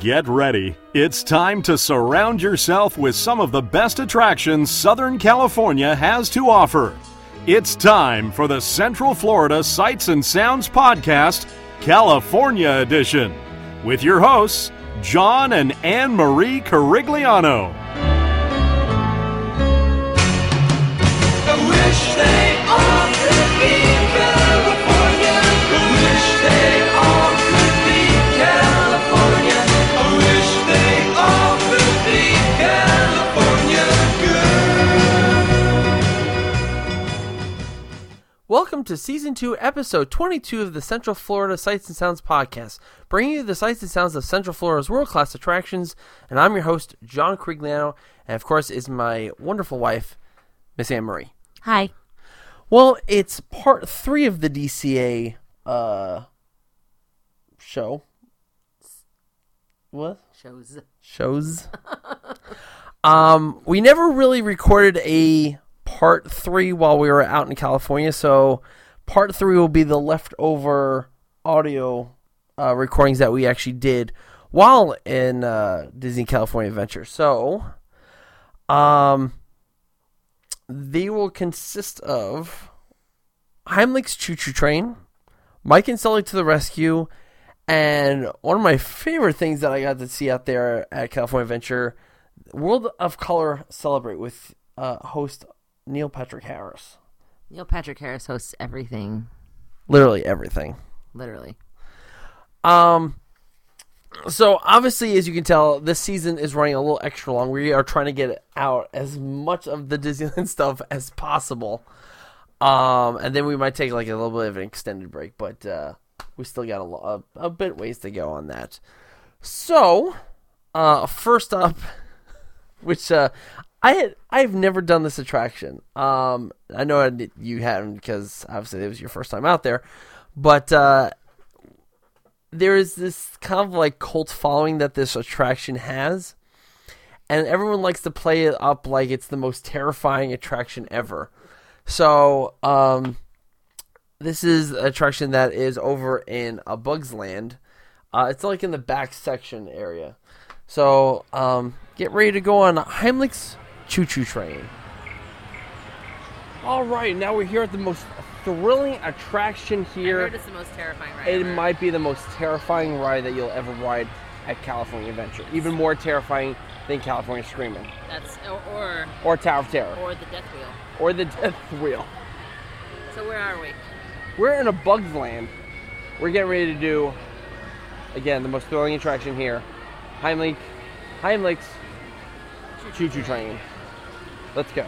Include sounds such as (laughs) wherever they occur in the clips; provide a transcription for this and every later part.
Get ready. It's time to surround yourself with some of the best attractions Southern California has to offer. It's time for the Central Florida Sights and Sounds Podcast, California Edition, with your hosts, John and Anne Marie Carigliano. Welcome to Season 2, Episode 22 of the Central Florida Sights and Sounds Podcast, bringing you the sights and sounds of Central Florida's world class attractions. And I'm your host, John Crigliano, and of course, is my wonderful wife, Miss Anne Marie. Hi. Well, it's part three of the DCA uh, show. What? Shows. shows. (laughs) um, we never really recorded a part three while we were out in California, so part three will be the leftover audio uh, recordings that we actually did while in uh, Disney California Adventure. So, um, they will consist of Heimlich's Choo Choo Train, Mike and Sully to the rescue, and one of my favorite things that I got to see out there at California Adventure, World of Color Celebrate with uh, host Neil Patrick Harris. Neil Patrick Harris hosts everything, Literally everything. literally. Um, so obviously, as you can tell, this season is running a little extra long. We are trying to get out as much of the (laughs) Disneyland stuff as possible. Um, and then we might take like a little bit of an extended break, but uh, we still got a, a, a bit ways to go on that. So, uh, first up, (laughs) which uh, I had I've never done this attraction. Um, I know I, you hadn't because obviously it was your first time out there, but uh, there is this kind of like cult following that this attraction has, and everyone likes to play it up like it's the most terrifying attraction ever. So, um, this is an attraction that is over in a Bugs Land. Uh, it's like in the back section area. So, um, get ready to go on Heimlich's Choo Choo Train. All right, now we're here at the most thrilling attraction here. it's the most terrifying ride. It might be the most terrifying ride that you'll ever ride at California Adventure. Even more terrifying than California Screaming That's or, or or Tower of Terror or the Death Wheel. or the (laughs) Death Wheel. So where are we? We're in a Bugs Land. We're getting ready to do again the most thrilling attraction here, Heimlich, Heimlich's Choo Choo Train. Let's go.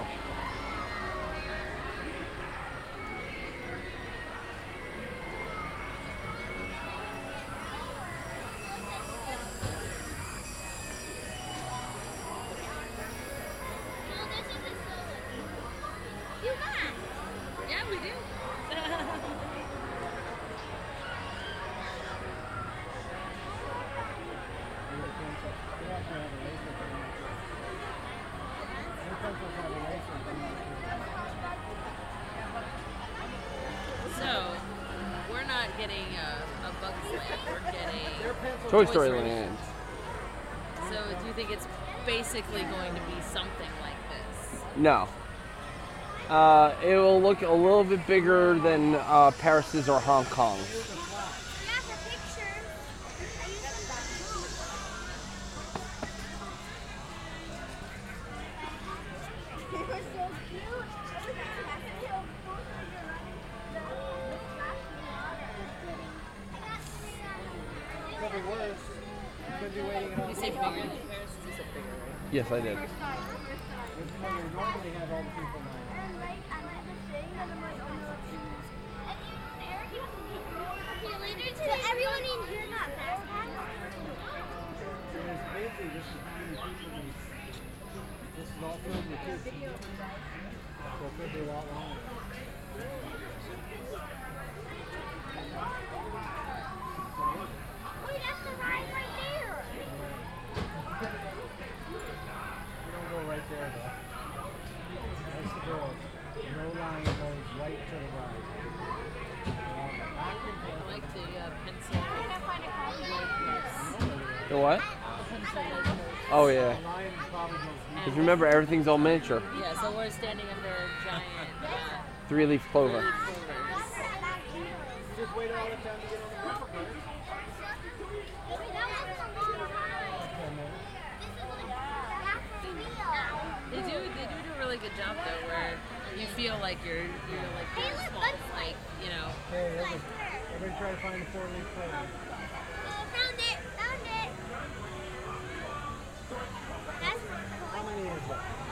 Toy Story Story. Land. So do you think it's basically going to be something like this? No. Uh, it will look a little bit bigger than uh, Paris's or Hong Kong. Right? Yes, everything's all miniature. Yeah, so we're standing under a giant uh, Three leaf clover. leaf clovers. Just waited all the time to get on the bumper cars. They do they do do a really good job though, where you feel like you're you're like Hey, really look, small, like you know. Hey, everybody, everybody try to find the four leaf clover. How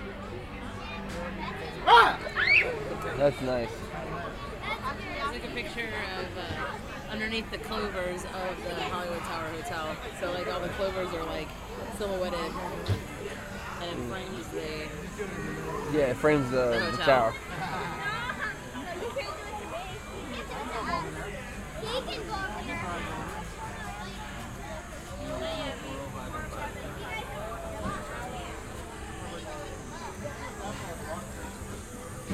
That's nice. I took a picture of uh, underneath the clovers of the Hollywood Tower Hotel. So like all the clovers are like silhouetted, and it frames the. Yeah, it frames the, the hotel. tower. He can go over there.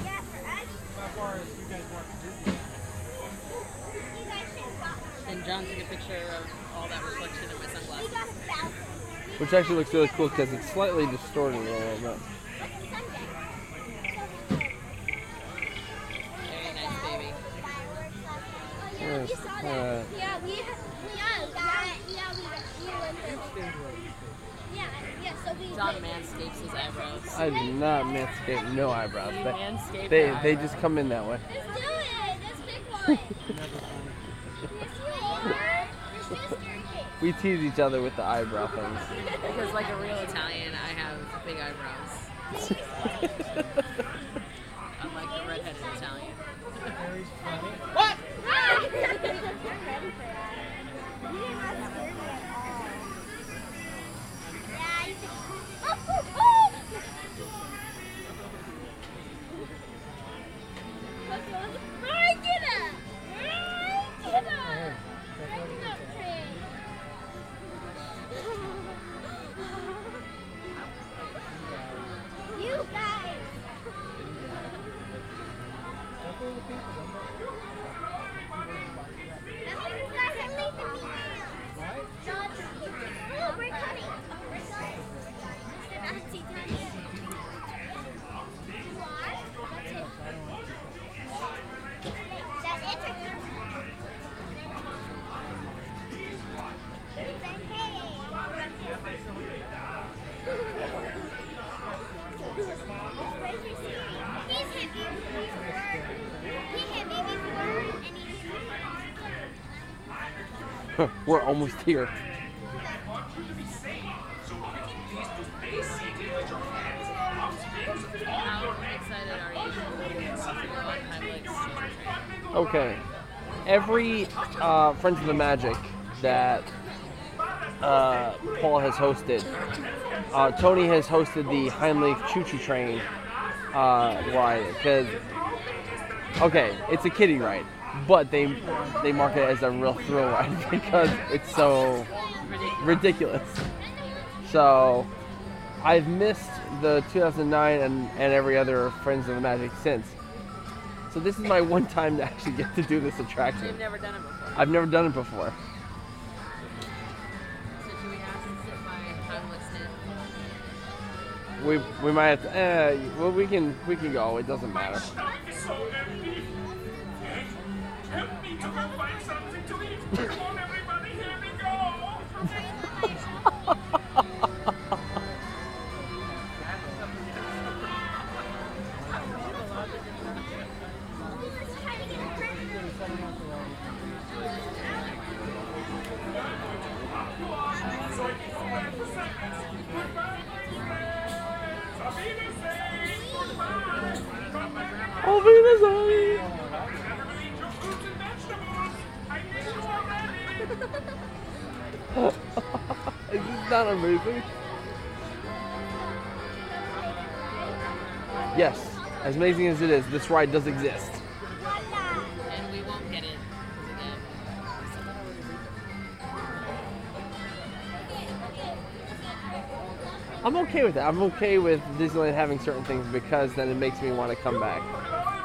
Yeah, for us, How far as you guys walk to Disney? you guys should go. And John took a picture of all that reflection in my sunglasses. got a balcony. Which actually looks really cool because it's slightly distorted a little bit. Very nice, baby. Fireworks last night. Oh yeah, we Yes, uh. Yeah, we we yeah yeah yeah we we. Yeah yeah so we John manscapes his eyebrows. I do not manscape no eyebrows. They, Manscaped they, the they just come in that way. Let's do it. Let's pick one. We tease each other with the eyebrow things. Because like a real Italian, I have big eyebrows. (laughs) (laughs) We're almost here. Okay. Every uh, Friends of the Magic that uh, Paul has hosted, uh, Tony has hosted the Heimlich Choo Choo Train uh, ride. Because, okay, it's a kiddie ride, but they they market it as a real thrill ride (laughs) because it's so ridiculous. So, I've missed the 2009 and, and every other Friends of the Magic since. So this is my one time to actually get to do this attraction. You've never done it before. I've never done it before. So we ask to sit by Heimlich's head? We we might have to. Eh, well, we can we can go. It doesn't matter. So empty. Help me to go find something to eat. Come on, everybody, here we go. (laughs) (laughs) amazing as it is, this ride does exist. And we won't get it. I'm okay with that. I'm okay with Disneyland having certain things because then it makes me want to come back.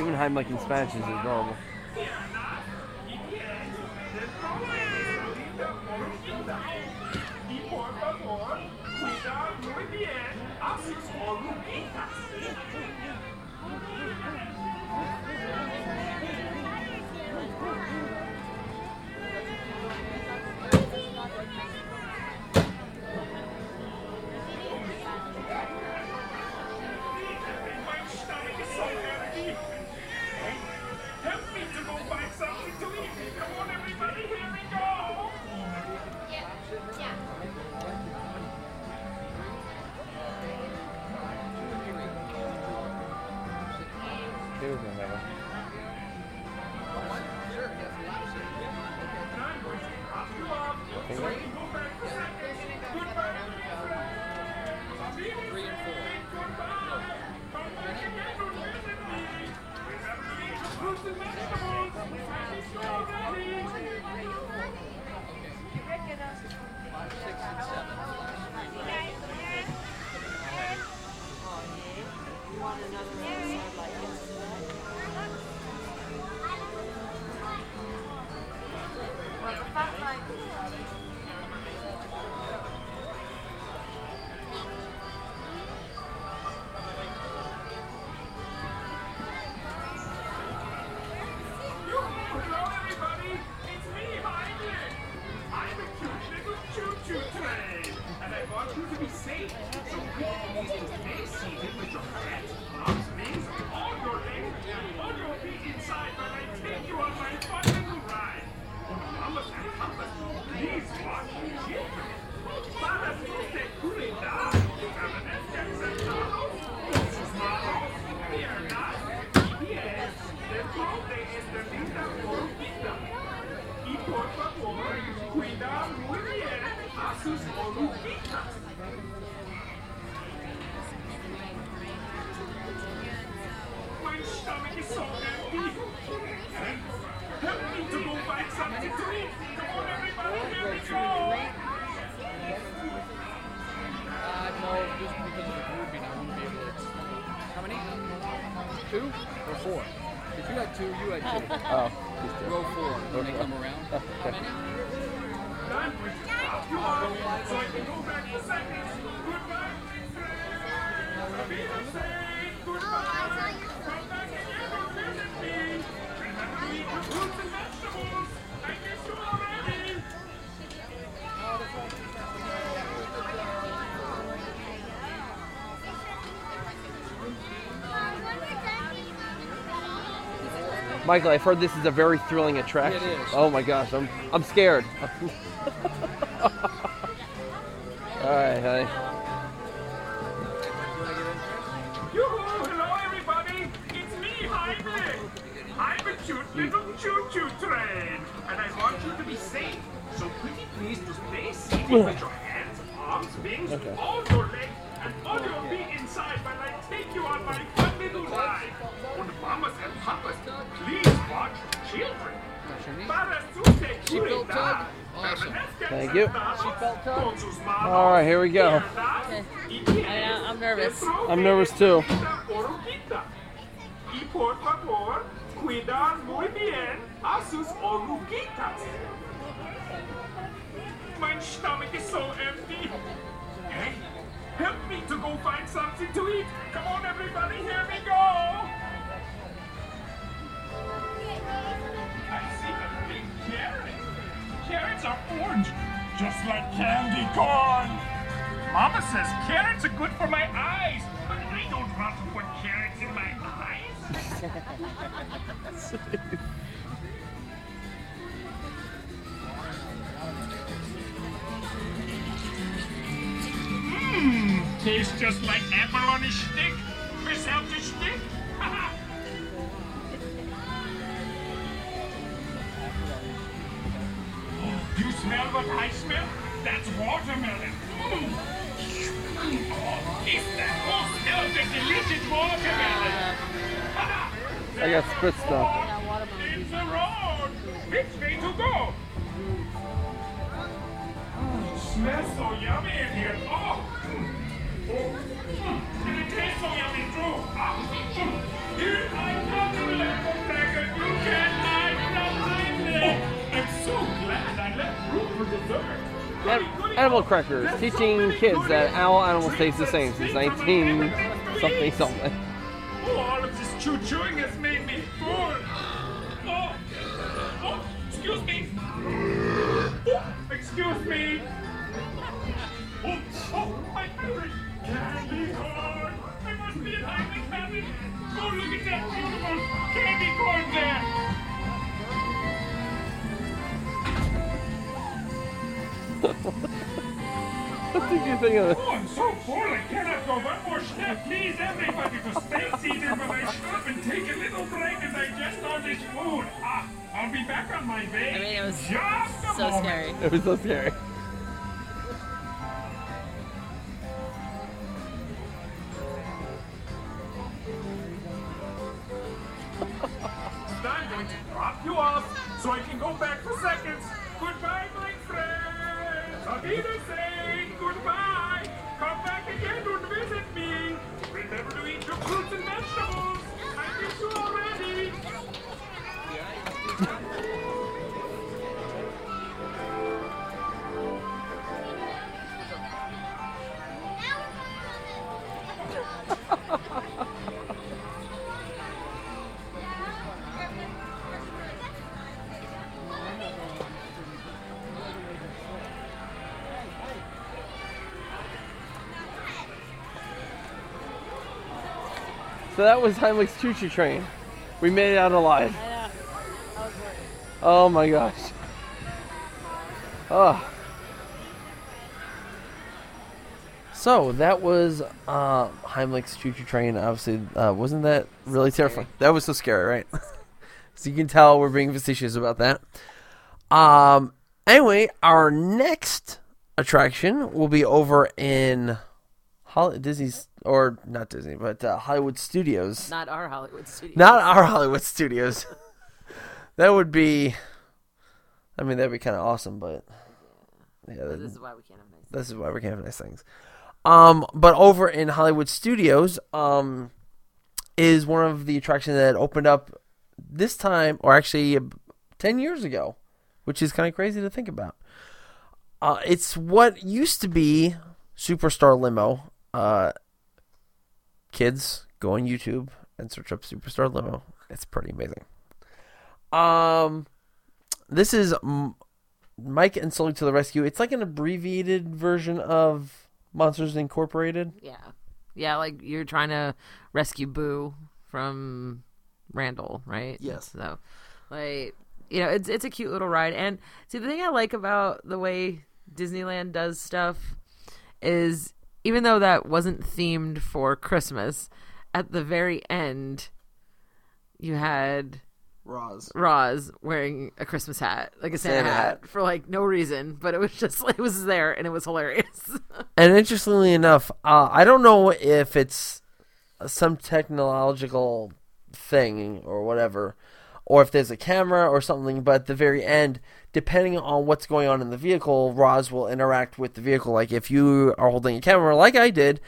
Even Heimlich in Spanish is adorable. Michael, I've heard this is a very thrilling attraction. It is. Oh my gosh, I'm I'm scared. (laughs) All right, honey. My stomach is so empty. Hey, help me to go find something to eat. Come on, everybody, here we go. I see a big carrot. Carrots are orange, just like candy corn. Mama says carrots are good for my eyes, don't want to put carrots in my eyes. Mmm, tastes just like apple on a stick. Without the stick? (laughs) you smell what I smell? That's watermelon. Mm. I got spit stuff. It's the road. Which way to go? Oh, it smells so yummy in here. Oh. Oh. And it tastes so yummy too. Mm. Here I come to Lemon Cracker. You can't hide from my. I'm so glad I left room for dessert. An- Animal Crackers, teaching kids that owl animals taste the same since 19 something something. Oh, all of this chew chewing has made me full. Oh, oh, excuse me. Oh, excuse me. Oh, oh, my favorite candy corn. I must be in Heimlich Cabin. Oh, look at that beautiful candy corn there. What did you think of it? Oh, I'm so full, I cannot go one more step. Please, everybody, to stay seated when I stop and take a little break and digest all this food. Ah, I'll be back on my way. I mean, it was Just so moment. scary. It was so scary. So that was Heimlich's Choo Choo Train. We made it out alive. I know. I was. Oh my gosh. Oh. So that was uh, Heimlich's Choo Choo Train. Obviously, uh, wasn't that really terrifying? That was so scary, right? (laughs) so you can tell we're being facetious about that. Um. Anyway, our next attraction will be over in Holly- Disney's, or not Disney, but uh, Hollywood Studios. Not our Hollywood studio. Not our Hollywood Studios. (laughs) that would be. I mean, that'd be kind of awesome, but yeah, that- This is why we can't have nice. this is why we can't have nice things. Um, but over in Hollywood Studios, um, is one of the attractions that opened up this time, or actually uh, ten years ago, which is kind of crazy to think about. Uh, it's what used to be Superstar Limo. Uh, kids go on YouTube and search up Superstar Limo. It's pretty amazing. Um, this is M- Mike and Sully to the rescue. It's like an abbreviated version of Monsters Incorporated. Yeah, yeah. Like you're trying to rescue Boo from Randall, right? Yes. So, like, you know, it's it's a cute little ride. And see, the thing I like about the way Disneyland does stuff is even though that wasn't themed for Christmas, at the very end, you had Roz. Roz wearing a Christmas hat, like a Santa, Santa hat, hat. for like no reason, but it was just (laughs) it was there and it was hilarious. (laughs) And interestingly enough, uh, I don't know if it's some technological thing or whatever, or if there's a camera or something, but at the very end, depending on what's going on in the vehicle, Roz will interact with the vehicle. Like if you are holding a camera, like I did,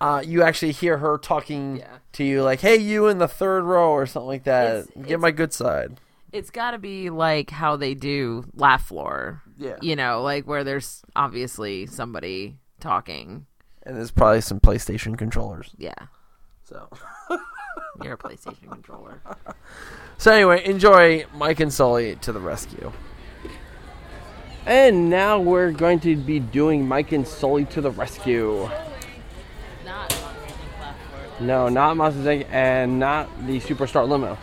uh, you actually hear her talking Yeah. to you, like, hey, you in the third row or something like that. It's- Get it's- my good side. it's got to be like how they do Laugh Floor, Yeah. you know, like where there's obviously somebody talking. And there's probably some PlayStation controllers. Yeah, So. (laughs) (laughs) you're a PlayStation controller. So anyway, enjoy Mike and Sully to the rescue. And now we're going to be doing Mike and Sully to the rescue. Not Monsters Inc. No, not Monsters Inc. and not the Superstar limo.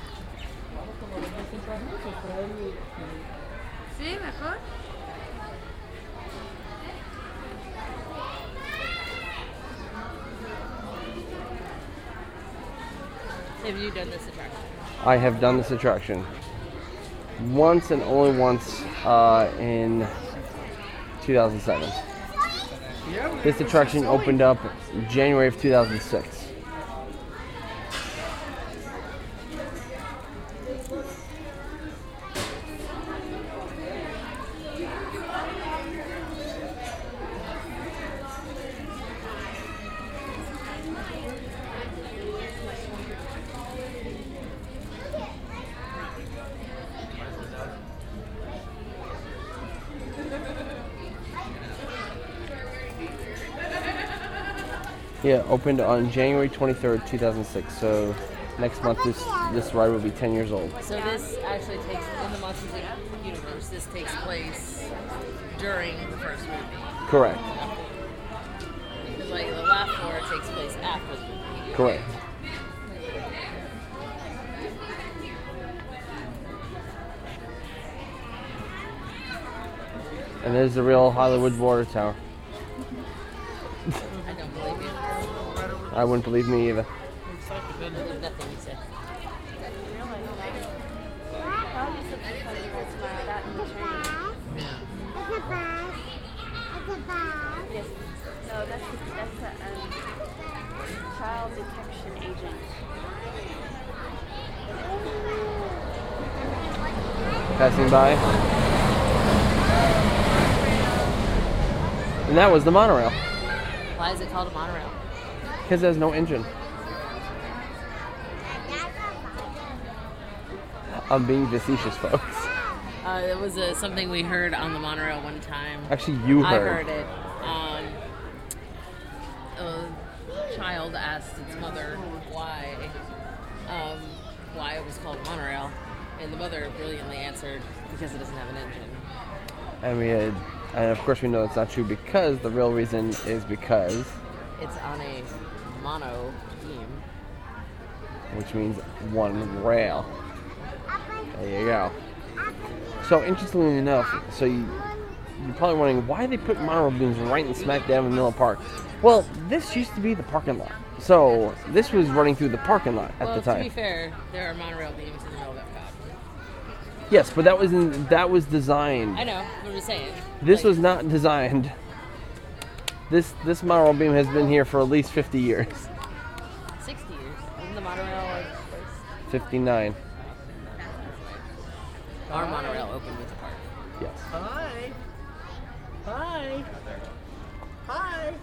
See, mejor. Have you done this attraction? I have done this attraction once and only once uh, in 2007. This attraction opened up January of 2006. Yeah, opened on January 23rd, 2006. So next month this this ride will be 10 years old. So this actually takes in the Monsters Inc. universe. This takes place during the first movie. Correct. Because like the Laugh Floor takes place after the movie. Correct. And there's the real Hollywood Water tower. I wouldn't believe me either. Child detection agent. Passing by. And that was the monorail. Why is it called a monorail? Because there's no engine. I'm being facetious, folks. Uh, it was uh, something we heard on the monorail one time. Actually, you I heard. heard it. Um, a child asked its mother why, um, why it was called monorail, and the mother brilliantly answered because it doesn't have an engine. And we had, and of course we know it's not true because the real reason is because, It's on a mono beam. which means one rail. There you go. So interestingly enough, so you, you're probably wondering why they put monorail beams right in smack dab in the middle of the park. Well, this used to be the parking lot. So this was running through the parking lot at well, the time. to be fair, there are monorail beams in the middle of. Yes, but that was in, that was designed. I know. I'm just saying. This Like, was not designed. This this monorail beam has been here for at least 50 years. 60 years. Isn't the monorail like first? 59. Our monorail opened with the park. Yes. Hi. Hi. Hi.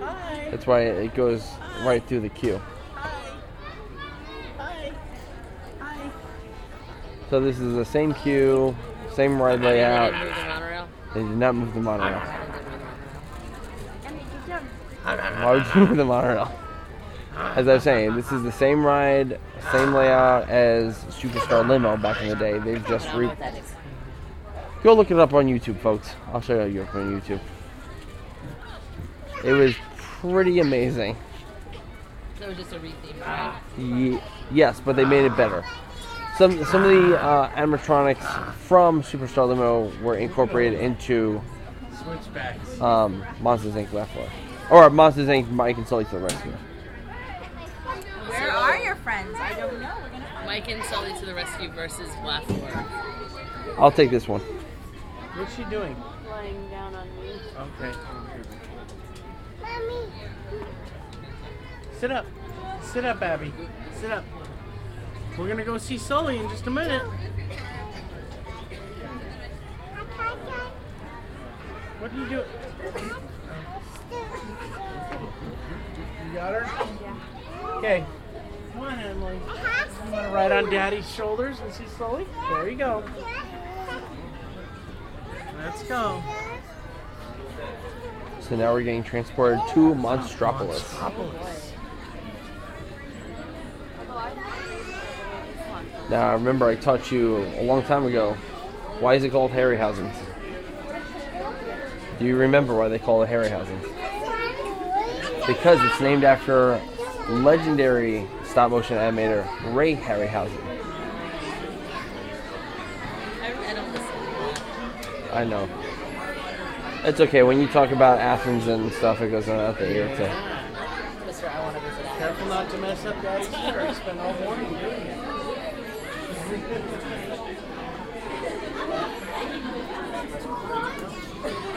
Hi. That's why it goes right through the queue. Hi. Hi. Hi. So this is the same queue, same ride layout. didn't move the monorail. They did not move the monorail. They didn't move the monorail. I mean, good job. Why would (laughs) the monorail? As I was saying, this is the same ride, same layout as Superstar Limo back in the day. They've just I don't know re- what that is. go look it up on YouTube, folks. I'll show you up on YouTube. It was pretty amazing. So it was just a retheme, right? Ye- yes, but they made it better. Some some of the uh, animatronics from Superstar Limo were incorporated into um, Monsters Inc. Laugh Floor. Or Monsters Inc. Mike and Sully to the rescue. Where are your friends? I don't know. We're gonna find Mike and Sully to the rescue versus Laughter. I'll take this one. What's she doing? Lying down on me. Okay. Mommy. Sit up. Sit up, Abby. Sit up. We're gonna go see Sully in just a minute. What are you doing? You got her? Okay. Come on, Emily. You want to ride on Daddy's shoulders and see Sully? There you go. Let's go. So now we're getting transported to Monstropolis. Now remember I taught you a long time ago. Why is it called Harryhausen? Do you remember why they call it Harryhausen? Because it's named after legendary stop motion animator Ray Harryhausen. I, I don't listen. I know. It's okay when you talk about Athens and stuff. It goes on out the ear too. Mister, I want to visit Careful not to mess up Daddy's hair. He spent all morning doing it. (laughs)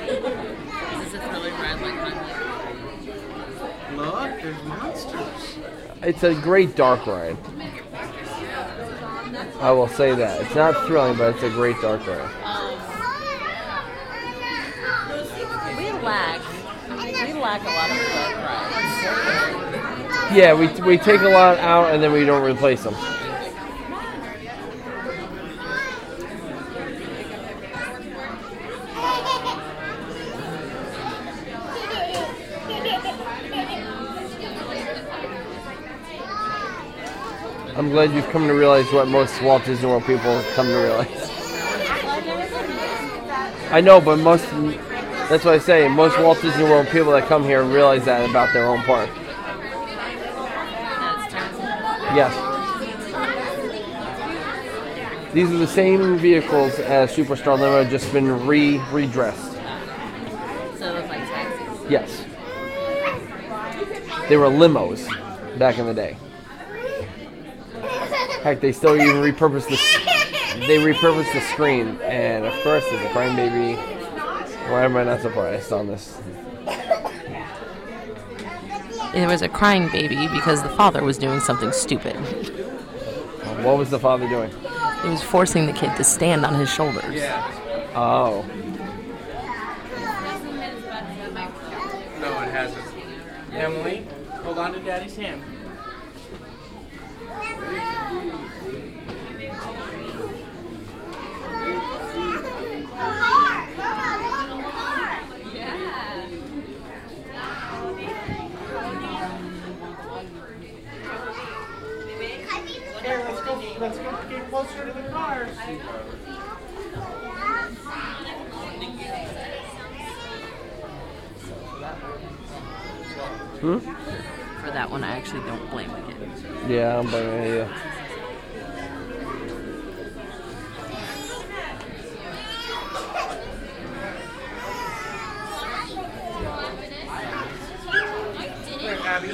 Is this a thrilling ride like Heimlich? There's monsters. It's a great dark ride. I will say that. It's not thrilling, but it's a great dark ride. Um, we lack, we lack a lot of dark rides. Yeah, we, we take a lot out and then we don't replace them. I'm glad you've come to realize what most Walt Disney World people come to realize. I know, but most, that's what I say, most Walt Disney World people that come here realize that about their own park. Yes. These are the same vehicles as Superstar Limo, just been re redressed. So it like taxis. Yes. They were limos back in the day. Heck, they still even repurposed the they repurposed the screen, and of course, there's a crying baby. Why am I not surprised on this? It was a crying baby because the father was doing something stupid. What was the father doing? He was forcing the kid to stand on his shoulders. Oh, No, it hasn't. Emily, hold on to Daddy's hand. Let's go. Get closer to the cars. For that one, I actually don't blame the kid. yeah, I'm blaming you. Here, Abby.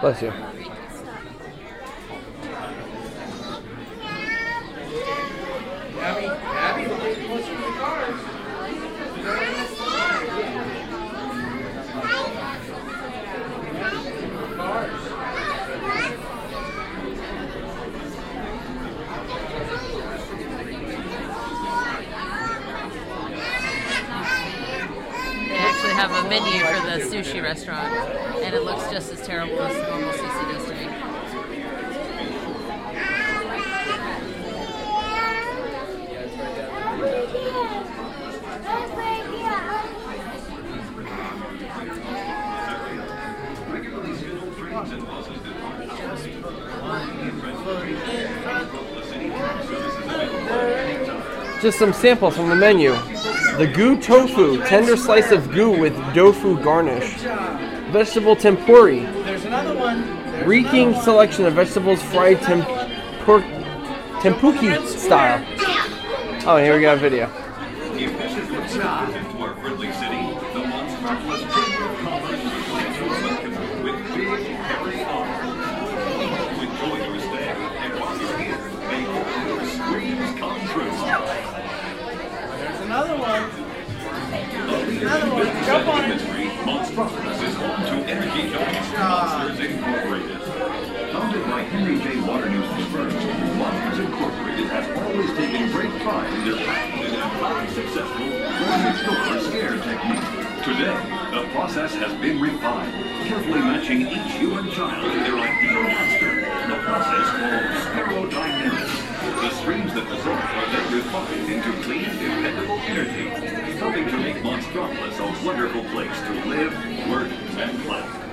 Bless you. Abby, Abby, we're getting closer to the cars. They actually have a menu for the sushi restaurant, and it looks just as terrible as normal sushi does to me. Just some samples from the menu. The goo tofu, tender slice of goo with tofu garnish. Vegetable tempuri, There's another one. reeking selection of vegetables fried tempur- tempuki style. Oh, here we got a video. Their patented and successful door scare technique. Today, the process has been refined, carefully matching each human child to their ideal monster. The process called spirodynamics. The streams that result are then refined into clean, dependable energy, helping to make Monstropolis a wonderful place to live, work, and play.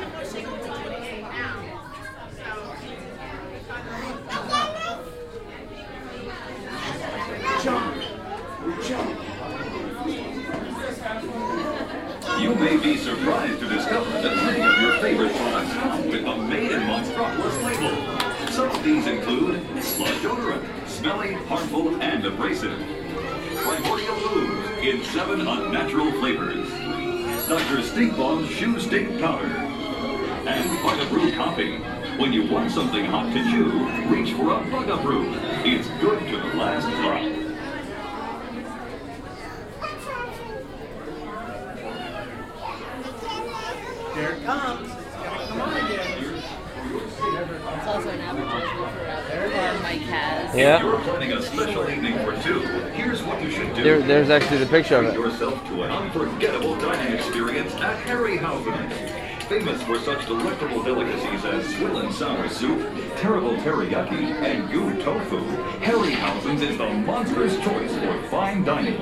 Shoe Stink Powder. And Bug Brew Coffee. When you want something hot to chew, reach for a Bug Brew. It's good to the last drop. Here it comes. It's gonna come on again. It's also an advertisement for uh, Mike has. Yeah. If you're planning a special evening for two, here's what you should do. There, there's actually the picture of it. yourself to an unforgettable dining experience at Harryhausen. Famous for such delectable delicacies as swill and sour soup, terrible teriyaki, and goo tofu, Harryhausen's is the monstrous choice for fine dining.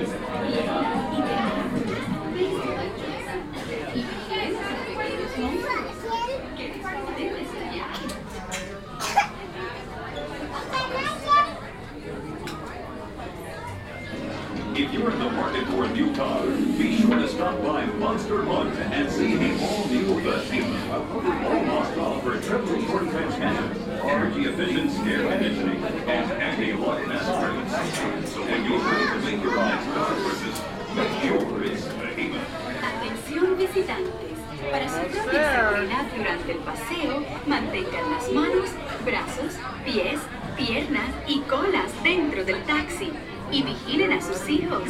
If you're in the market for a new car, be sure to stop by Monster Mud and see the all-new Vestima. All Moscow for triple short transmission, energy efficient scare conditioning, and anti-lock master. So when you're ready to make your next car purchase, make sure it's Behemoth. Atención visitantes. Para su propia seguridad durante el paseo, mantengan las manos, brazos, pies, piernas y colas dentro del taxi y vigilen a sus hijos.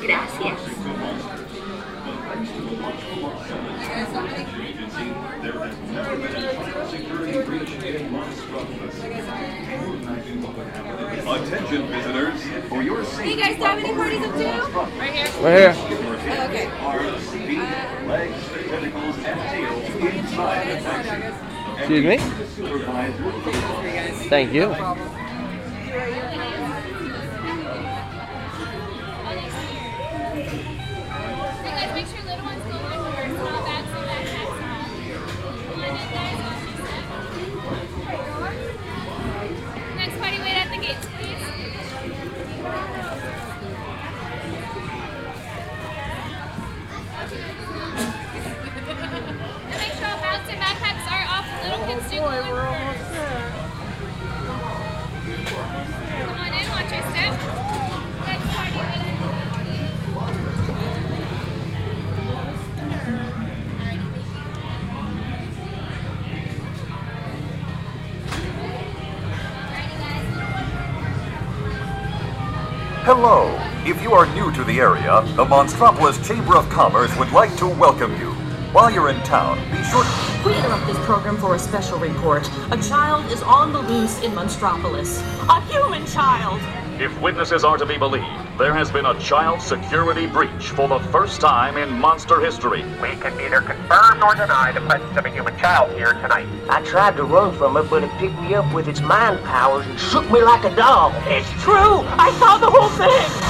Gracias. Agency, there has never been a fire security breach in Monstropolis. Attention visitors, for your safety. Hey guys, do you have any parties up too? Right here. Right here. Your okay. arms, feet, legs, tentacles, and tails inside the taxi. Excuse me? Supervise your footfall. Thank you. Monstropolis Chamber of Commerce would like to welcome you. While you're in town, be sure to We interrupt this program for a special report. A child is on the loose in Monstropolis. A human child! If witnesses are to be believed, there has been a child security breach for the first time in monster history. We can neither confirm nor deny the presence of a human child here tonight. I tried to run from it, but it picked me up with its mind powers and shook me like a dog. It's true! I saw the whole thing!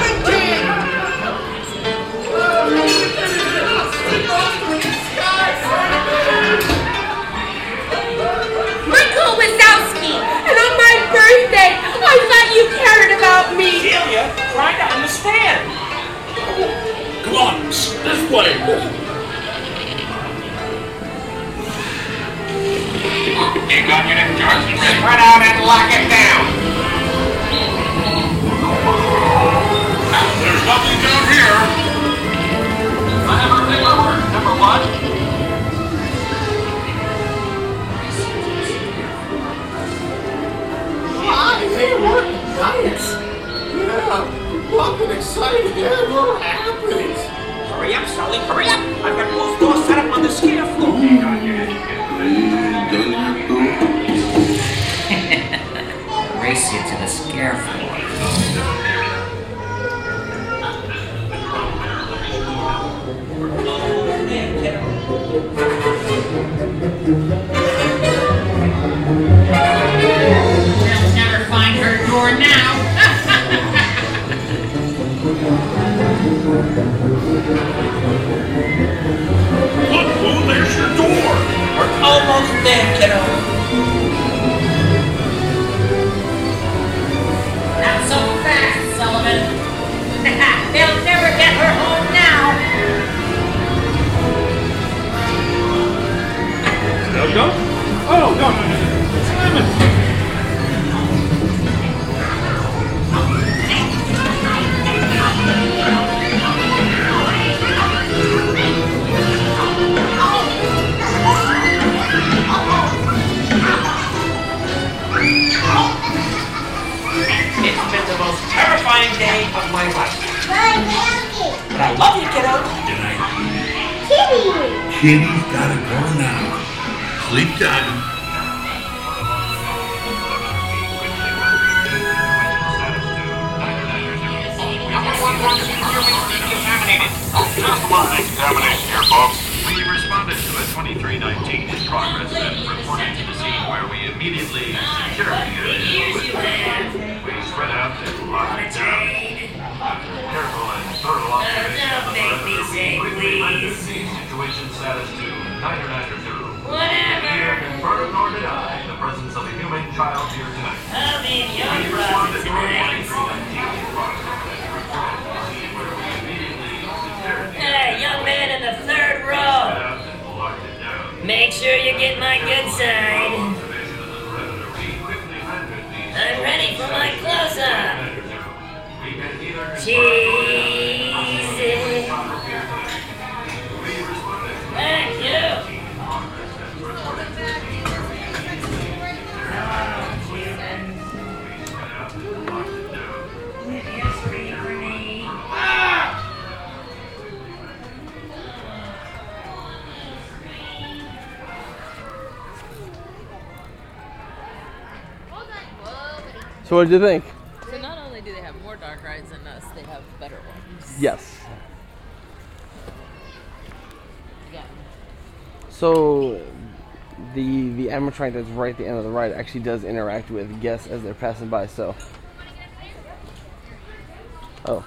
about me! Celia, to understand. Come on, this way. You got your Nick Johnson ready? Spread out and lock it down. There's nothing down here. I have everything over. Number one. Hi, hey, Yeah, nothing exciting ever happens. Hurry up, Sully, hurry up. I've got both doors set up on the scare floor. (laughs) Race you to the scare floor. They'll kiddo. Not so fast, Sullivan! (laughs) They'll never get her home now! No, go? Oh, no, no, no. Terrifying day of my life. But I love you, kiddo. Kitty. Kitty's gotta go now. Sleep tight. Just one examination here, folks. We responded to a 2319 in progress and reported to the scene where we immediately secured the area. We spread out and locked it down. After careful and thorough observation of the perimeter, we quickly rendered the situation status to Niner oh Niner oh Zero. Whatever. Neither confirmed nor denied the presence of a human child here tonight. I'll be your We responded to a 2319 in progress and reported to the scene where we immediately secured the Hey, young man in the third Make sure you get my good side. I'm ready for my close-up. Cheese. Thank you. So what did you think? So not only do they have more dark rides than us, they have better ones. Yes. Yeah. So the the animatronic that's right at the end of the ride actually does interact with guests as they're passing by. So. Oh.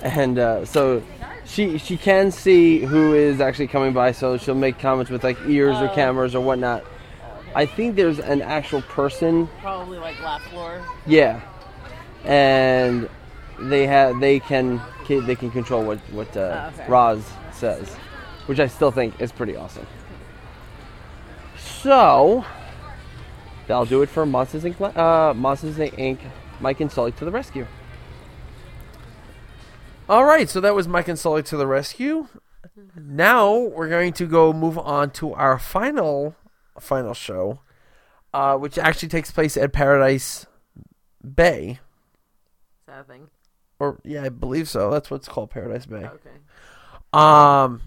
And uh, so she she can see who is actually coming by, so she'll make comments with like ears or Oh. cameras or whatnot. I think there's an actual person Probably like Laugh Floor. yeah, and they have they can they can control what what uh, Oh, okay. Roz says, which I still think is pretty awesome. So that'll do it for Monsters Inc. Uh, Monsters Inc. Mike and Sully to the rescue. All right, so that was Mike and Sully to the rescue. Now we're going to go move on to our final final show, uh, which actually takes place at Paradise Bay. Is that a thing? Or yeah, I believe so. That's what's called Paradise Bay. Okay. Um,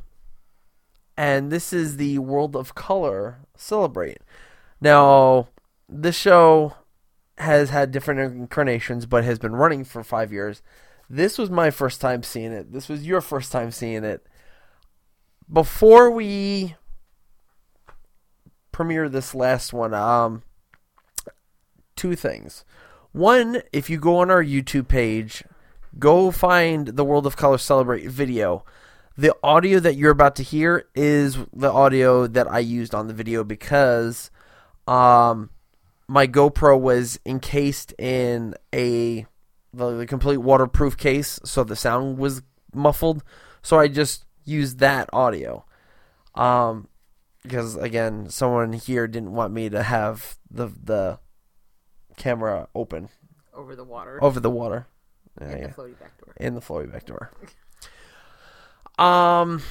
and this is the World of Color Celebrate. Now, this show has had different incarnations, but has been running for five years. This was my first time seeing it. This was your first time seeing it. Before we premiere this last one, um, two things. One, if you go on our YouTube page, go find the World of Color Celebrate video. The audio that you're about to hear is the audio that I used on the video because um, my GoPro was encased in a the, the complete waterproof case, so the sound was muffled. So I just used that audio. Um, because again, someone here didn't want me to have the the camera open Over the water. Over the water. In the floaty back door. In the floaty back door. (laughs) Um,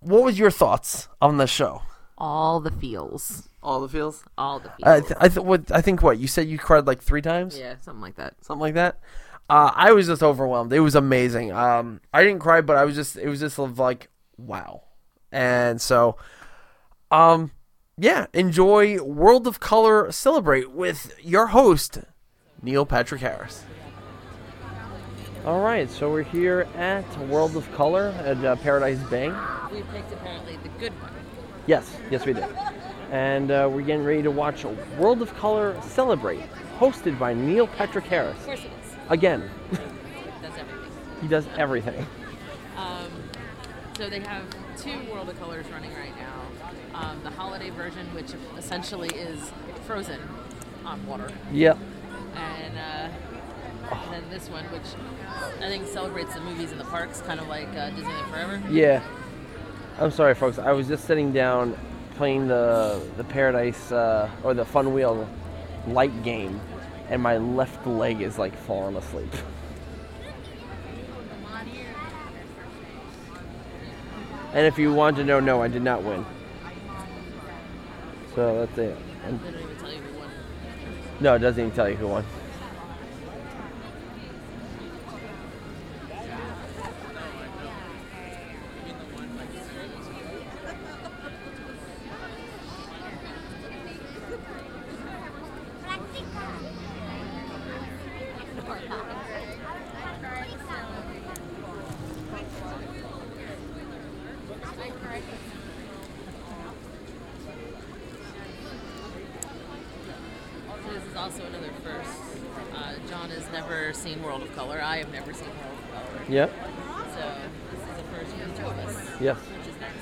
what was your thoughts on the show? All the feels. All the feels. All the feels. I th- I, th- what, I think what you said you cried like three times. yeah, something like that. something like that. Uh, I was just overwhelmed. It was amazing. Um, I didn't cry, but I was just it was just like wow. And so, um, yeah, enjoy World of Color Celebrate with your host Neil Patrick Harris. All right, so we're here at World of Color at uh, Paradise Bay. We picked apparently the good one. Yes, yes, we did. And uh, we're getting ready to watch World of Color Celebrate, hosted by Neil Patrick Harris. Of course it is. Again, he Does everything. he does everything. Um, so they have two World of Colors running right now. Um, the holiday version, which essentially is Frozen on water, Yep. and, uh, and then this one, which I think celebrates the movies in the parks, kind of like uh, Disneyland Forever. Yeah. I'm sorry, folks. I was just sitting down playing the the Paradise uh, or the Fun Wheel light game, and my left leg is like falling asleep. (laughs) And if you want to know, no, I did not win. So that's it. And They don't even tell you who won. no, it doesn't even tell you who won. This is also another first. Uh, John has never seen World of Color. I have never seen World of Color. Yep. So this is a first for the two of us. Yes. Which is nice.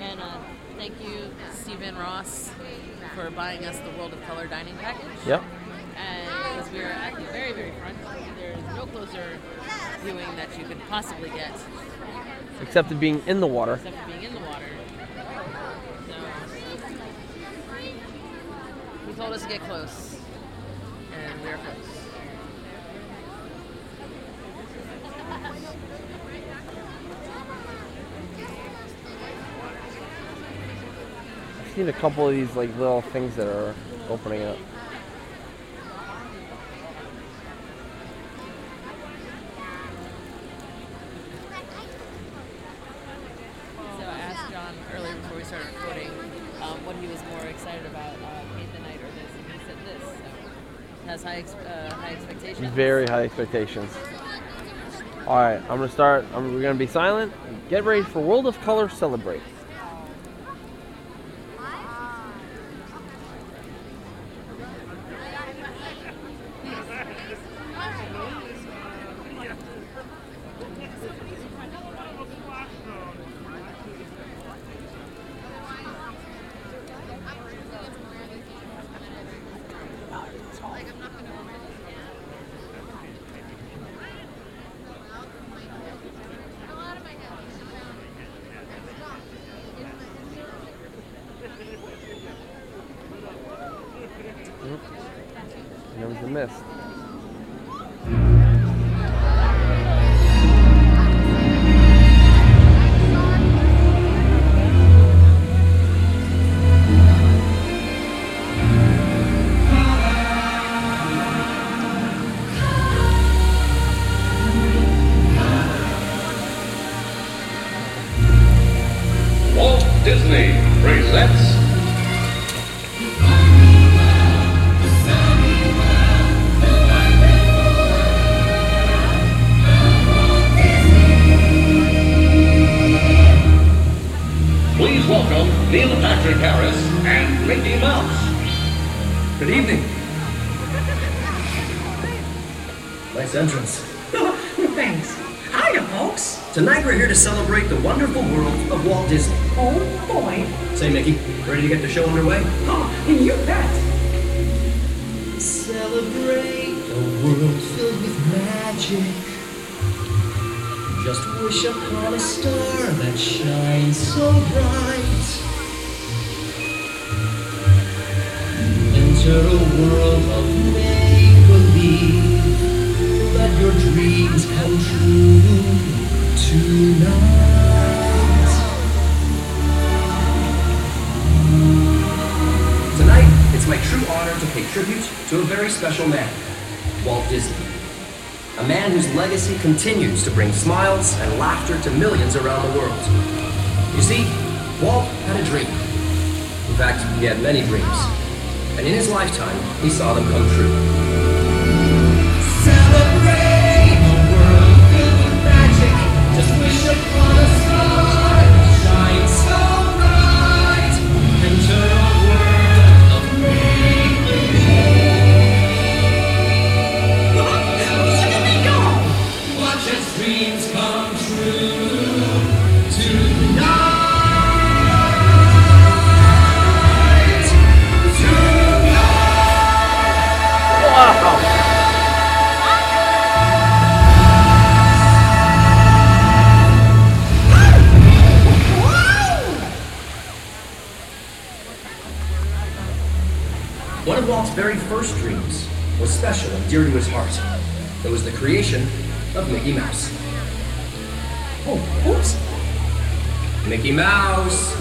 And uh, thank you, Stephen Ross, for buying us the World of Color dining package. Yep. And because we are at the very, very front, there's no closer viewing that you could possibly get Except it being in the water. except for being in the water. So he told us to get close, and we're close. I've seen a couple of these like little things that are opening up. So I asked John earlier before we started recording um, what he was more excited about, uh, Paint the Night or this, and he said this. So has high, ex- uh, high expectations. Very high expectations. All right, I'm gonna start. I'm, we're gonna be silent. Get ready for World of Color Celebrate. Nice entrance. (laughs) Thanks. Hiya, folks. Tonight we're here to celebrate the wonderful world of Walt Disney. Oh, boy. Say, Mickey, ready to get the show underway? Oh, and you bet. Celebrate a world filled with magic. Just wish upon a star that shines so bright. Enter a world of make-believe. Dreams come true tonight. Tonight, it's my true honor to pay tribute to a very special man, Walt Disney. A man whose legacy continues to bring smiles and laughter to millions around the world. You see, Walt had a dream. In fact, he had many dreams. And in his lifetime, he saw them come true. Very first dreams was special and dear to his heart. It was the creation of Mickey Mouse. Oh, oops. Mickey Mouse.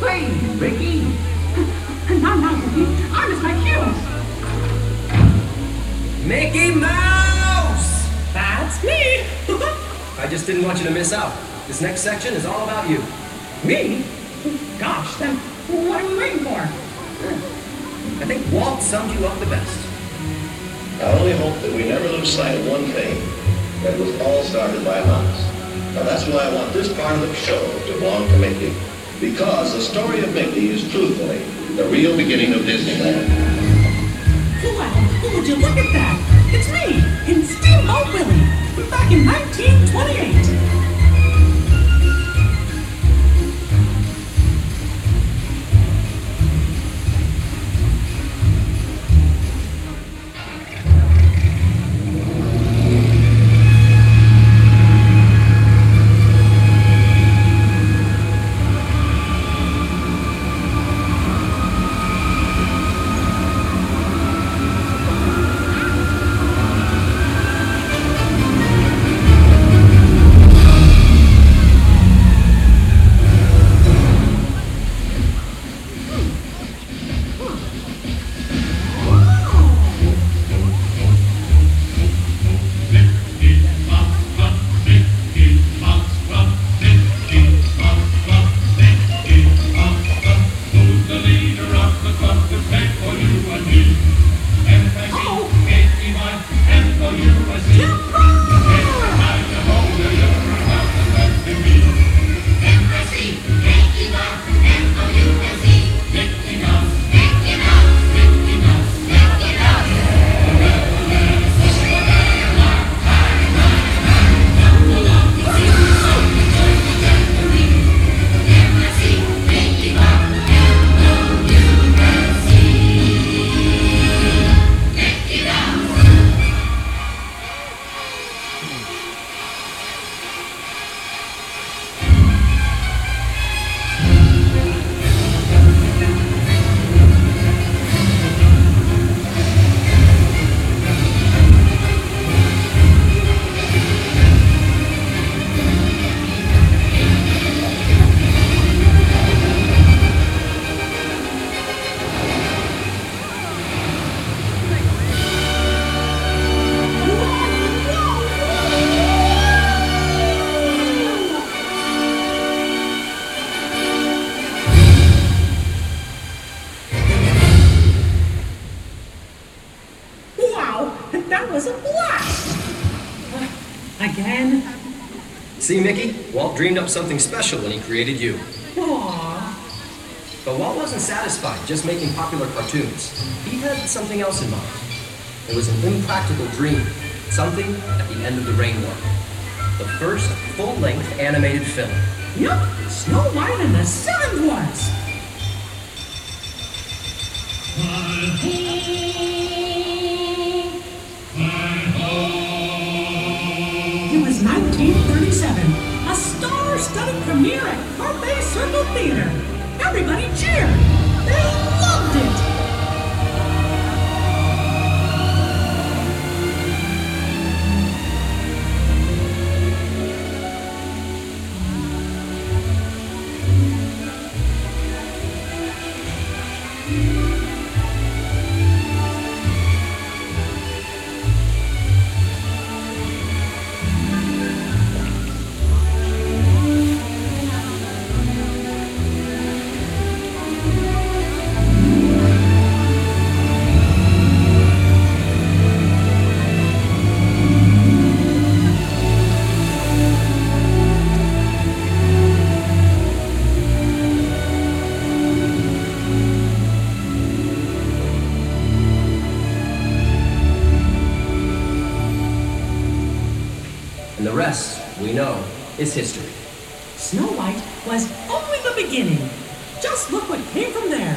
Hey, Ricky. (laughs) Not now, Ricky. I missed my cue. Mickey Mouse! That's me. (laughs) I just didn't want you to miss out. This next section is all about you. me? Gosh, then what are we waiting for? I think Walt summed you up the best. I only hope that we never lose sight of one thing, that was all started by a mouse. Now that's why I want this part of the show to belong to Mickey, because the story of Mickey is truthfully the real beginning of Disneyland. Wow, would you look at that? Dreamed up something special when he created you. Aww. But Walt wasn't satisfied just making popular cartoons. He had something else in mind. It was an impractical dream, something at the end of the rainbow. The first full-length animated film. Yep, Snow White and the Seven Dwarfs. It premiere at Carthay Circle Theater. Everybody cheered. Is history. Snow White was only the beginning. Just look what came from there.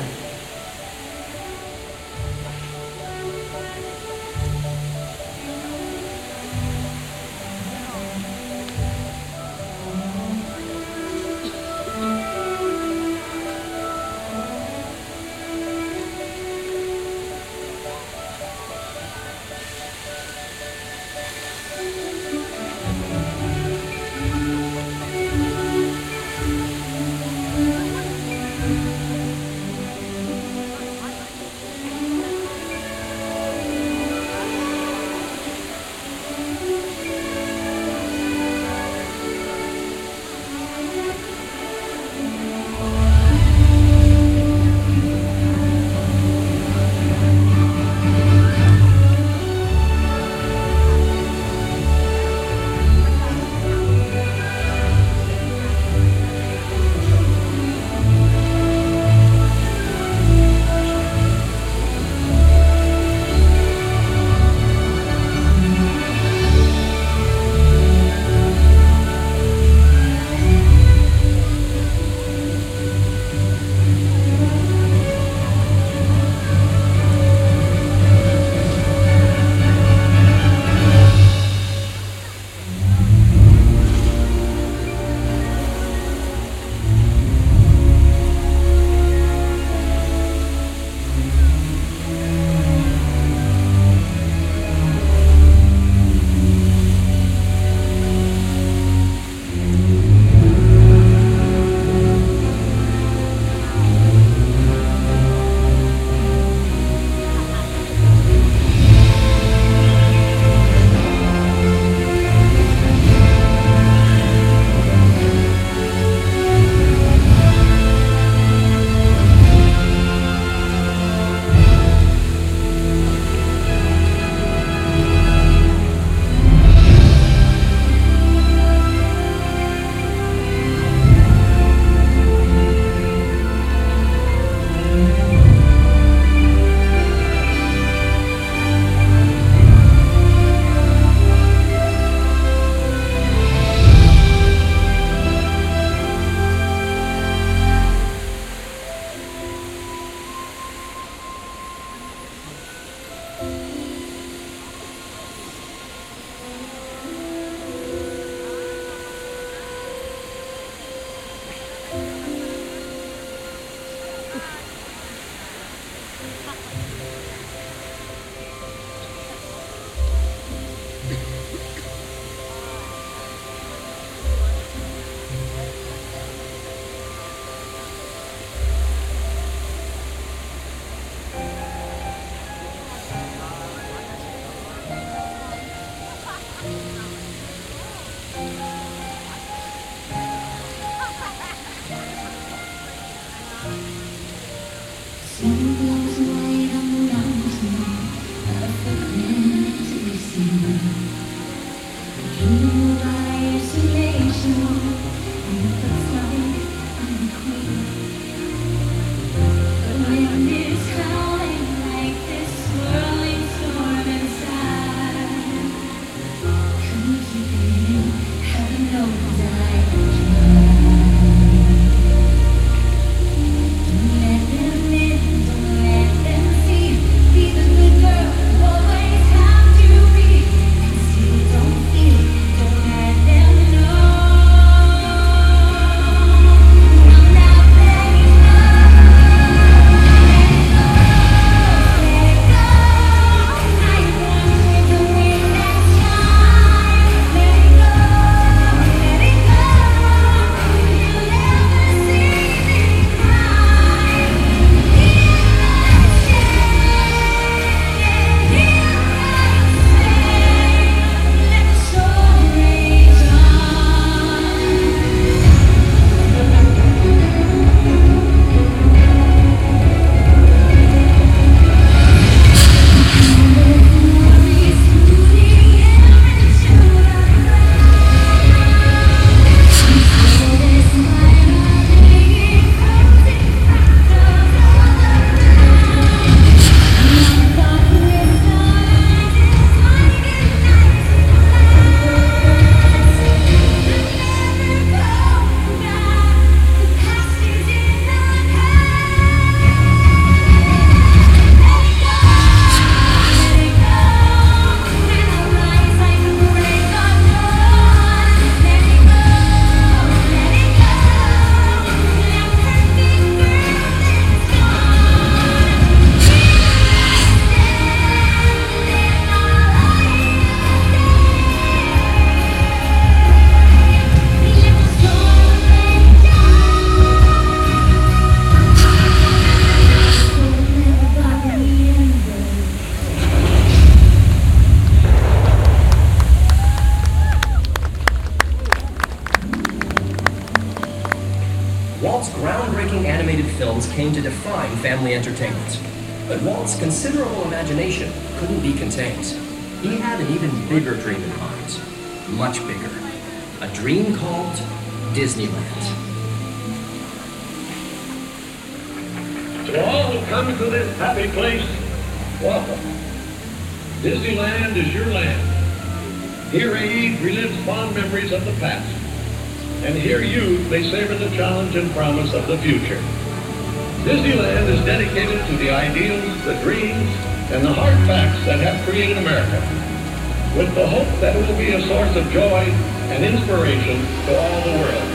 that will be a source of joy and inspiration to all the world.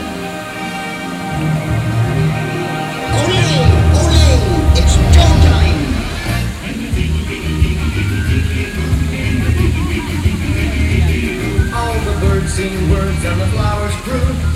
Ole, ole, it's joy time. All the birds sing words and the flowers prove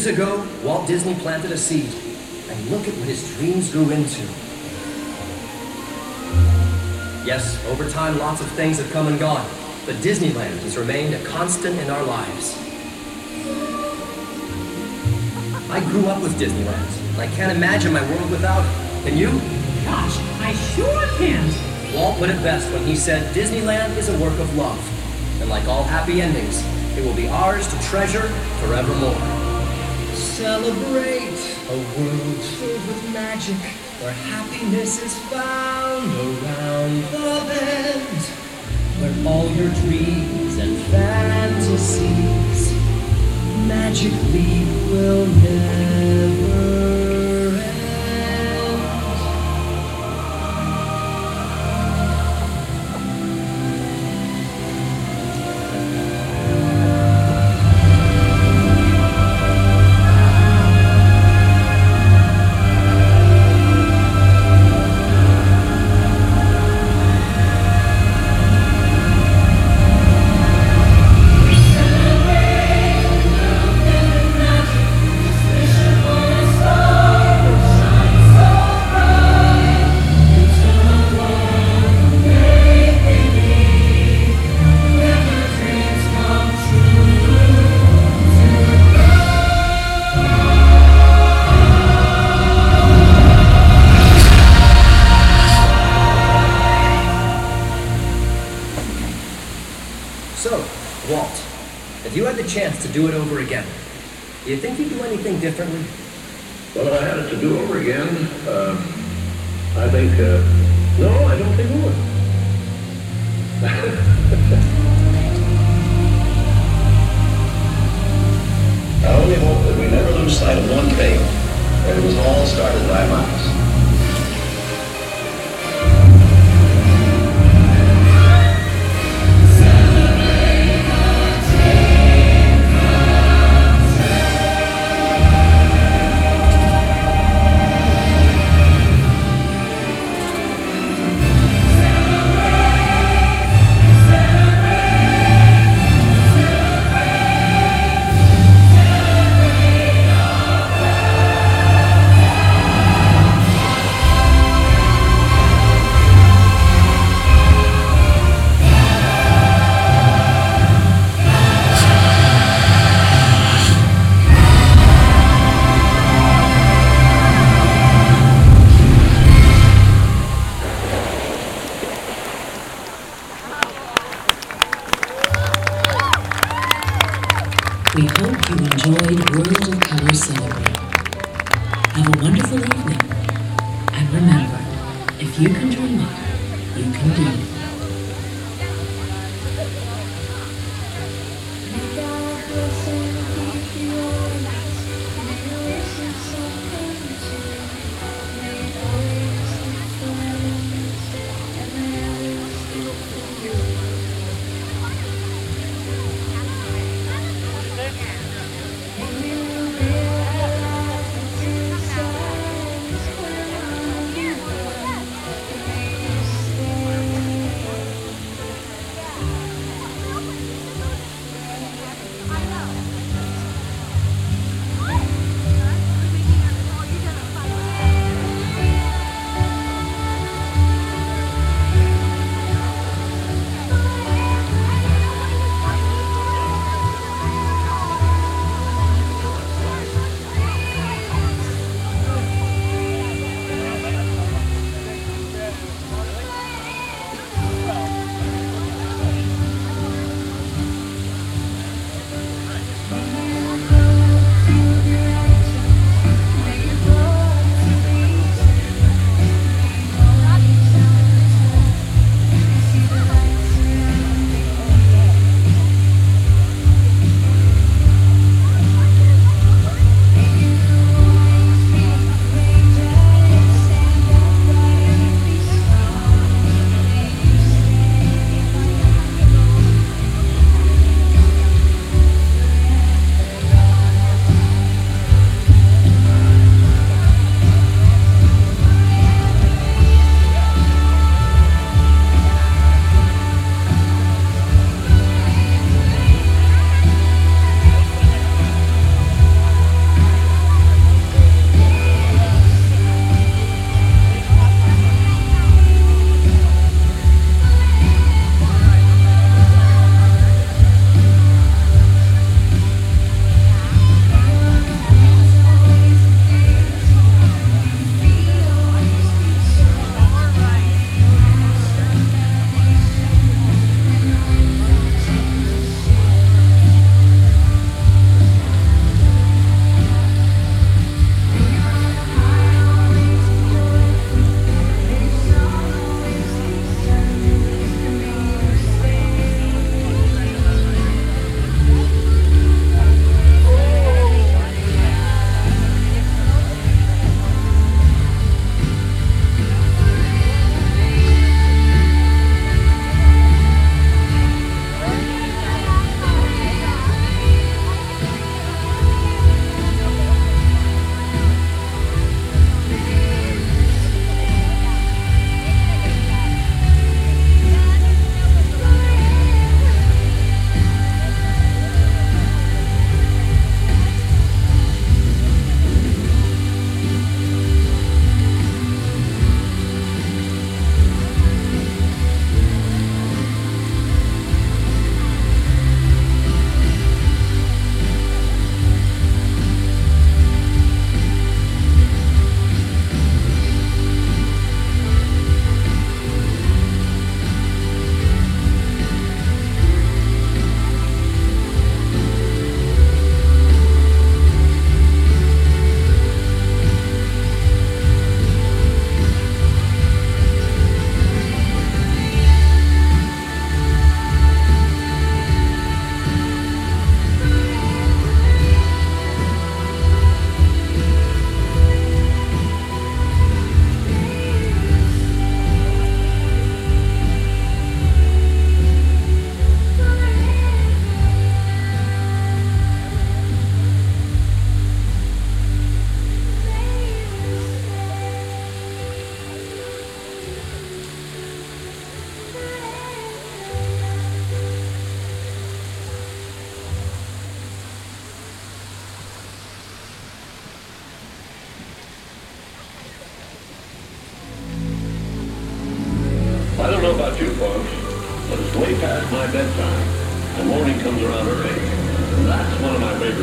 Years ago, Walt Disney planted a seed, and look at what his dreams grew into. Yes, over time, lots of things have come and gone, but Disneyland has remained a constant in our lives. I grew up with Disneyland, and I can't imagine my world without it. Can you? Gosh, I sure can't. Walt put it best when he said Disneyland is a work of love, and like all happy endings, it will be ours to treasure forevermore. Celebrate. A world filled with magic, where happiness is found around the bend, where all your dreams and fantasies magically will never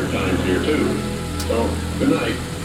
times here, too. So, good night.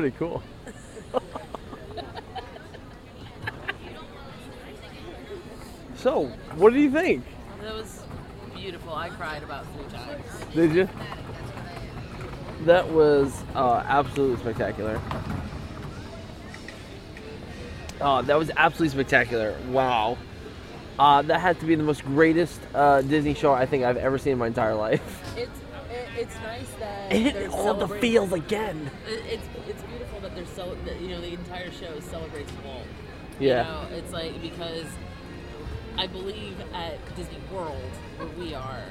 Pretty cool. (laughs) so, what do you think? That was beautiful. I cried about three times. Did you? That was uh, absolutely spectacular. Oh, that was absolutely spectacular. Wow. Uh, that had to be the most greatest uh, Disney show I think I've ever seen in my entire life. It's it, it's nice that It hit all the feels again. It, it's so you know the entire show celebrates Walt. Yeah. You know, it's like because I believe at Disney World where we are,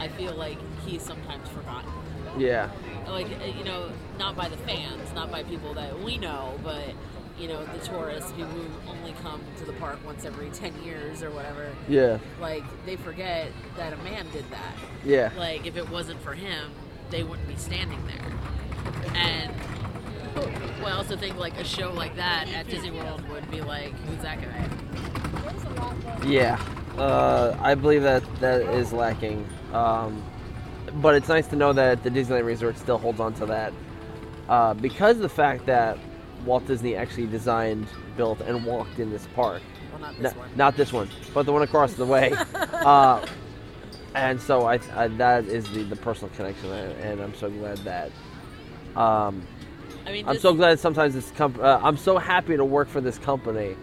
I feel like he's sometimes forgotten. Yeah. Like uh, you know, not by the fans, not by people that we know, but you know the tourists, people who only come to the park once every ten years or whatever. Yeah. Like they forget that a man did that. Yeah. Like if it wasn't for him, they wouldn't be standing there. And well, I also think like a show like that at Disney World would be like, who's that guy? Yeah, uh, I believe that that is lacking. Um, but it's nice to know that the Disneyland Resort still holds on to that uh, because of the fact that Walt Disney actually designed, built, and walked in this park. Well, not N- this one. Not this one, but the one across the way. (laughs) uh, and so I, I that is the, the personal connection, and I'm so glad that. Um, I mean, I'm so glad sometimes this comp- uh, I'm so happy to work for this company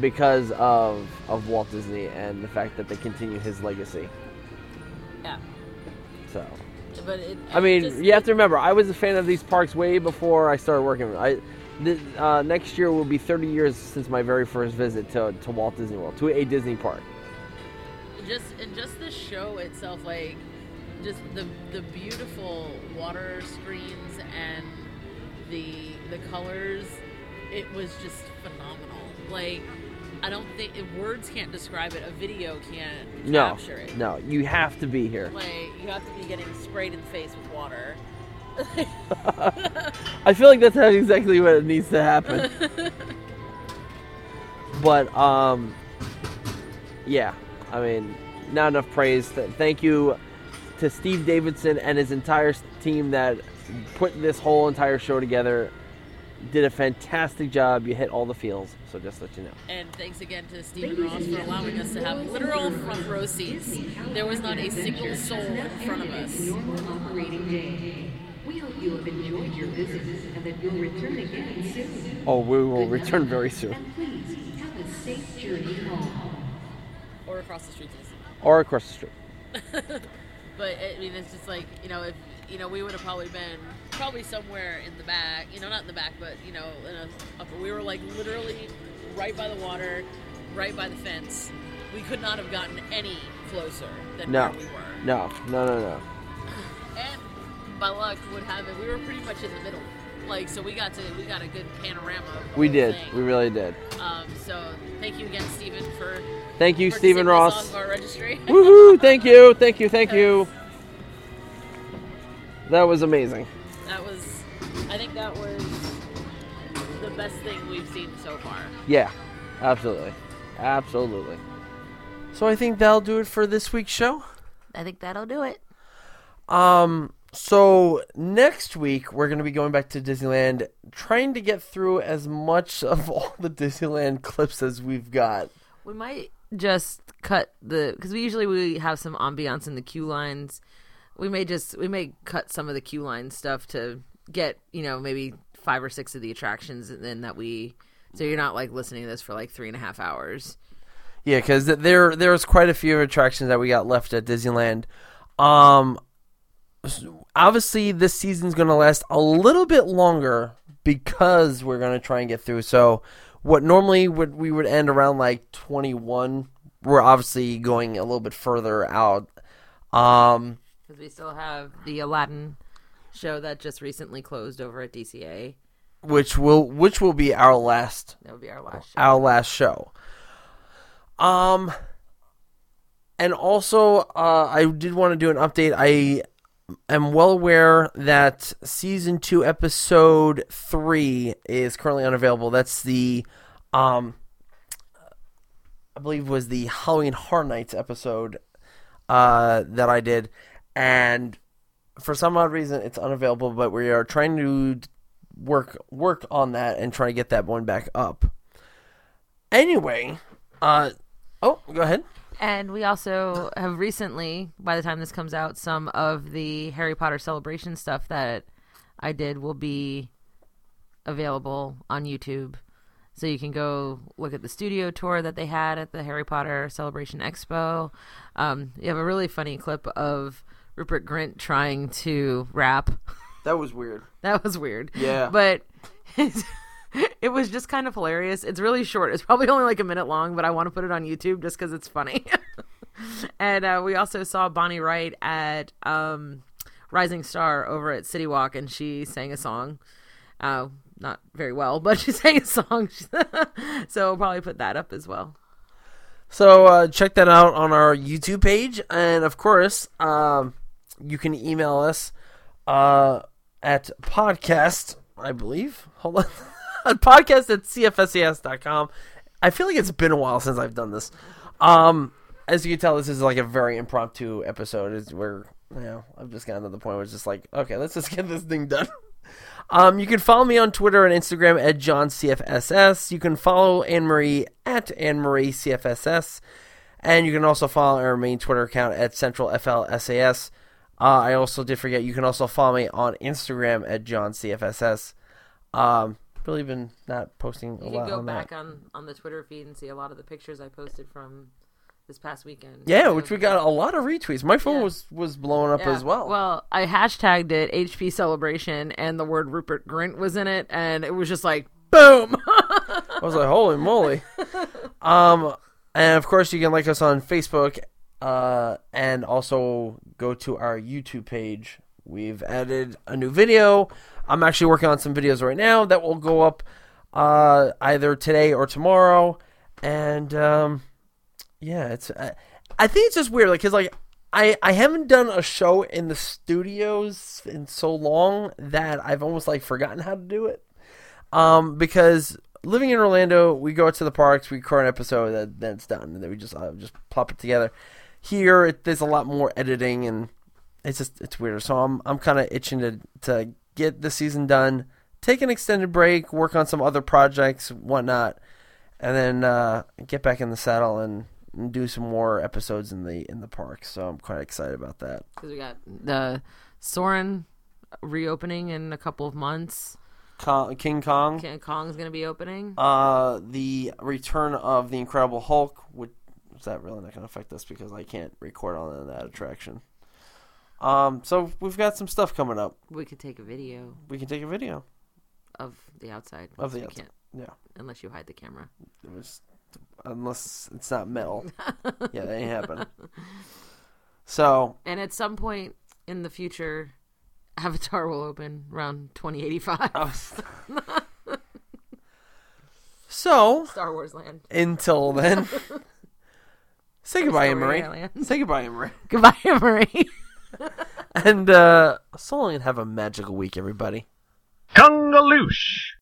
because of of Walt Disney and the fact that they continue his legacy. Yeah. So, But it, I mean, just- you have to remember, I was a fan of these parks way before I started working. I th- uh, next year will be 30 years since my very first visit to, to Walt Disney World, to a Disney park. just and just the show itself, like just the the beautiful water screens and the the colors, it was just phenomenal. Like I don't think words can't describe it. A video can't No, capture it. no, you have to be here. Like you have to be getting sprayed in the face with water. (laughs) I feel like that's exactly what it needs to happen. (laughs) but um, yeah, I mean, not enough praise. Th- Thank you to Steve Davidson and his entire team that put this whole entire show together. Did a fantastic job. You hit all the feels. So just let you know. And thanks again to Stephen Ross for allowing us to have literal front row seats. There was not a single soul in front of us. Normal operating day. We hope you have enjoyed your visit and that you'll return again soon. Oh, we will return very soon, And please have a safe journey home. Or across the street. or across the street. (laughs) But I mean, it's just like you know, if you know, we would have probably been probably somewhere in the back. You know, not in the back, but you know, in a upper. We were like literally right by the water, right by the fence. We could not have gotten any closer than No, where we were. no, no, no, no. And by luck would have it, we were pretty much in the middle. Like, so we got to we got a good panorama. Of We did. thing. We really did. Um, so thank you again, Stephen, for Thank you, Stephen Ross. off our registry. (laughs) Woohoo! Thank you, thank you, thank you. That was amazing. that was, I think that was the best thing we've seen so far. Yeah, absolutely, absolutely. So I think that'll do it for this week's show. I think that'll do it. Um, so next week we're gonna be going back to Disneyland, trying to get through as much (laughs) of all the Disneyland clips as we've got. We might just cut the because we usually we have some ambiance in the queue lines. We may just we may cut some of the queue line stuff to get you know maybe five or six of the attractions, and then that we so you're not like listening to this for like three and a half hours. Yeah, because there there was quite a few attractions that we got left at Disneyland. Um, obviously this season's gonna last a little bit longer because we're gonna try and get through. So, what normally would we would end around like 21, we're obviously going a little bit further out. Um, Because we still have the Aladdin show that just recently closed over at DCA. which will which will be our last That would be our last show. our last show. Um, and also, uh, I did want to do an update. I am well aware that season two, episode three, is currently unavailable. That's the, um, I believe was the Halloween Horror Nights episode uh, that I did, and for some odd reason, it's unavailable. But we are trying to work work on that and try to get that one back up. Anyway, uh, oh, go ahead. And we also have recently, by the time this comes out, some of the Harry Potter celebration stuff that I did will be available on YouTube. So you can go look at the studio tour that they had at the Harry Potter Celebration Expo. Um, you have a really funny clip of Rupert Grint trying to rap. That was weird. (laughs) That was weird. Yeah. But (laughs) (laughs) it was just kind of hilarious. It's really short. It's probably only like a minute long, but I want to put it on YouTube just because it's funny. (laughs) and uh, we also saw Bonnie Wright at um, Rising Star over at City Walk, and she sang a song. Uh, not very well, but (laughs) she sang a song. so we'll probably put that up as well. So uh, check that out on our YouTube page, and of course, um, you can email us uh, at podcast. I believe. Hold on, (laughs) podcast at cfses.com. I feel like it's been a while since I've done this. Um, as you can tell, this is like a very impromptu episode. Is where you know I've just gotten to the point where it's just like, okay, let's just get this thing done. (laughs) Um, you can follow me on Twitter and Instagram at JohnCFSS. You can follow Anne Marie at Anne Marie CFSS. And you can also follow our main Twitter account at CentralFLSAS. Uh, I also did forget, you can also follow me on Instagram at JohnCFSS. Um, really been not posting a You lot can go on back that. on, on the Twitter feed and see a lot of the pictures I posted from this past weekend. Yeah, which we got a lot of retweets. My phone was, was blowing up Yeah. as well. Well, I hashtagged it HP Celebration, and the word Rupert Grint was in it, and it was just like boom. I was like, holy moly. (laughs) um, and of course, you can like us on Facebook uh, and also go to our YouTube page. We've added a new video. I'm actually working on some videos right now that will go up uh, either today or tomorrow. And um, yeah, it's. Uh, I think it's just weird, like, cause like I I haven't done a show in the studios in so long that I've almost like forgotten how to do it. Um, because living in Orlando, we go out to the parks, we record an episode, that then it's done, and then we just uh, just plop it together. Here, it, there's a lot more editing, and it's just it's weird. So I'm I'm kind of itching to to get the season done, take an extended break, work on some other projects, whatnot, and then uh, get back in the saddle and, and do some more episodes in the in the park. So I'm quite excited about that. Because we got the Soarin' reopening in a couple of months. Kong, King Kong. King Kong's going to be opening. Uh, the return of the Incredible Hulk. Which is that really not going to affect us because I can't record on that attraction. Um, so we've got some stuff coming up. We could take a video We can take a video of the outside. of the. Outside. can't Yeah, unless you hide the camera. it was, unless it's not metal. (laughs) yeah, that ain't happening. So And at some point in the future, Avatar will open around 2085. (laughs) so Star Wars Land. until then, (laughs) say goodbye, Sorry, Emery. Say goodbye, Emery. Goodbye, Emery. (laughs) and uh, so long and have a magical week, everybody. Kungaloosh!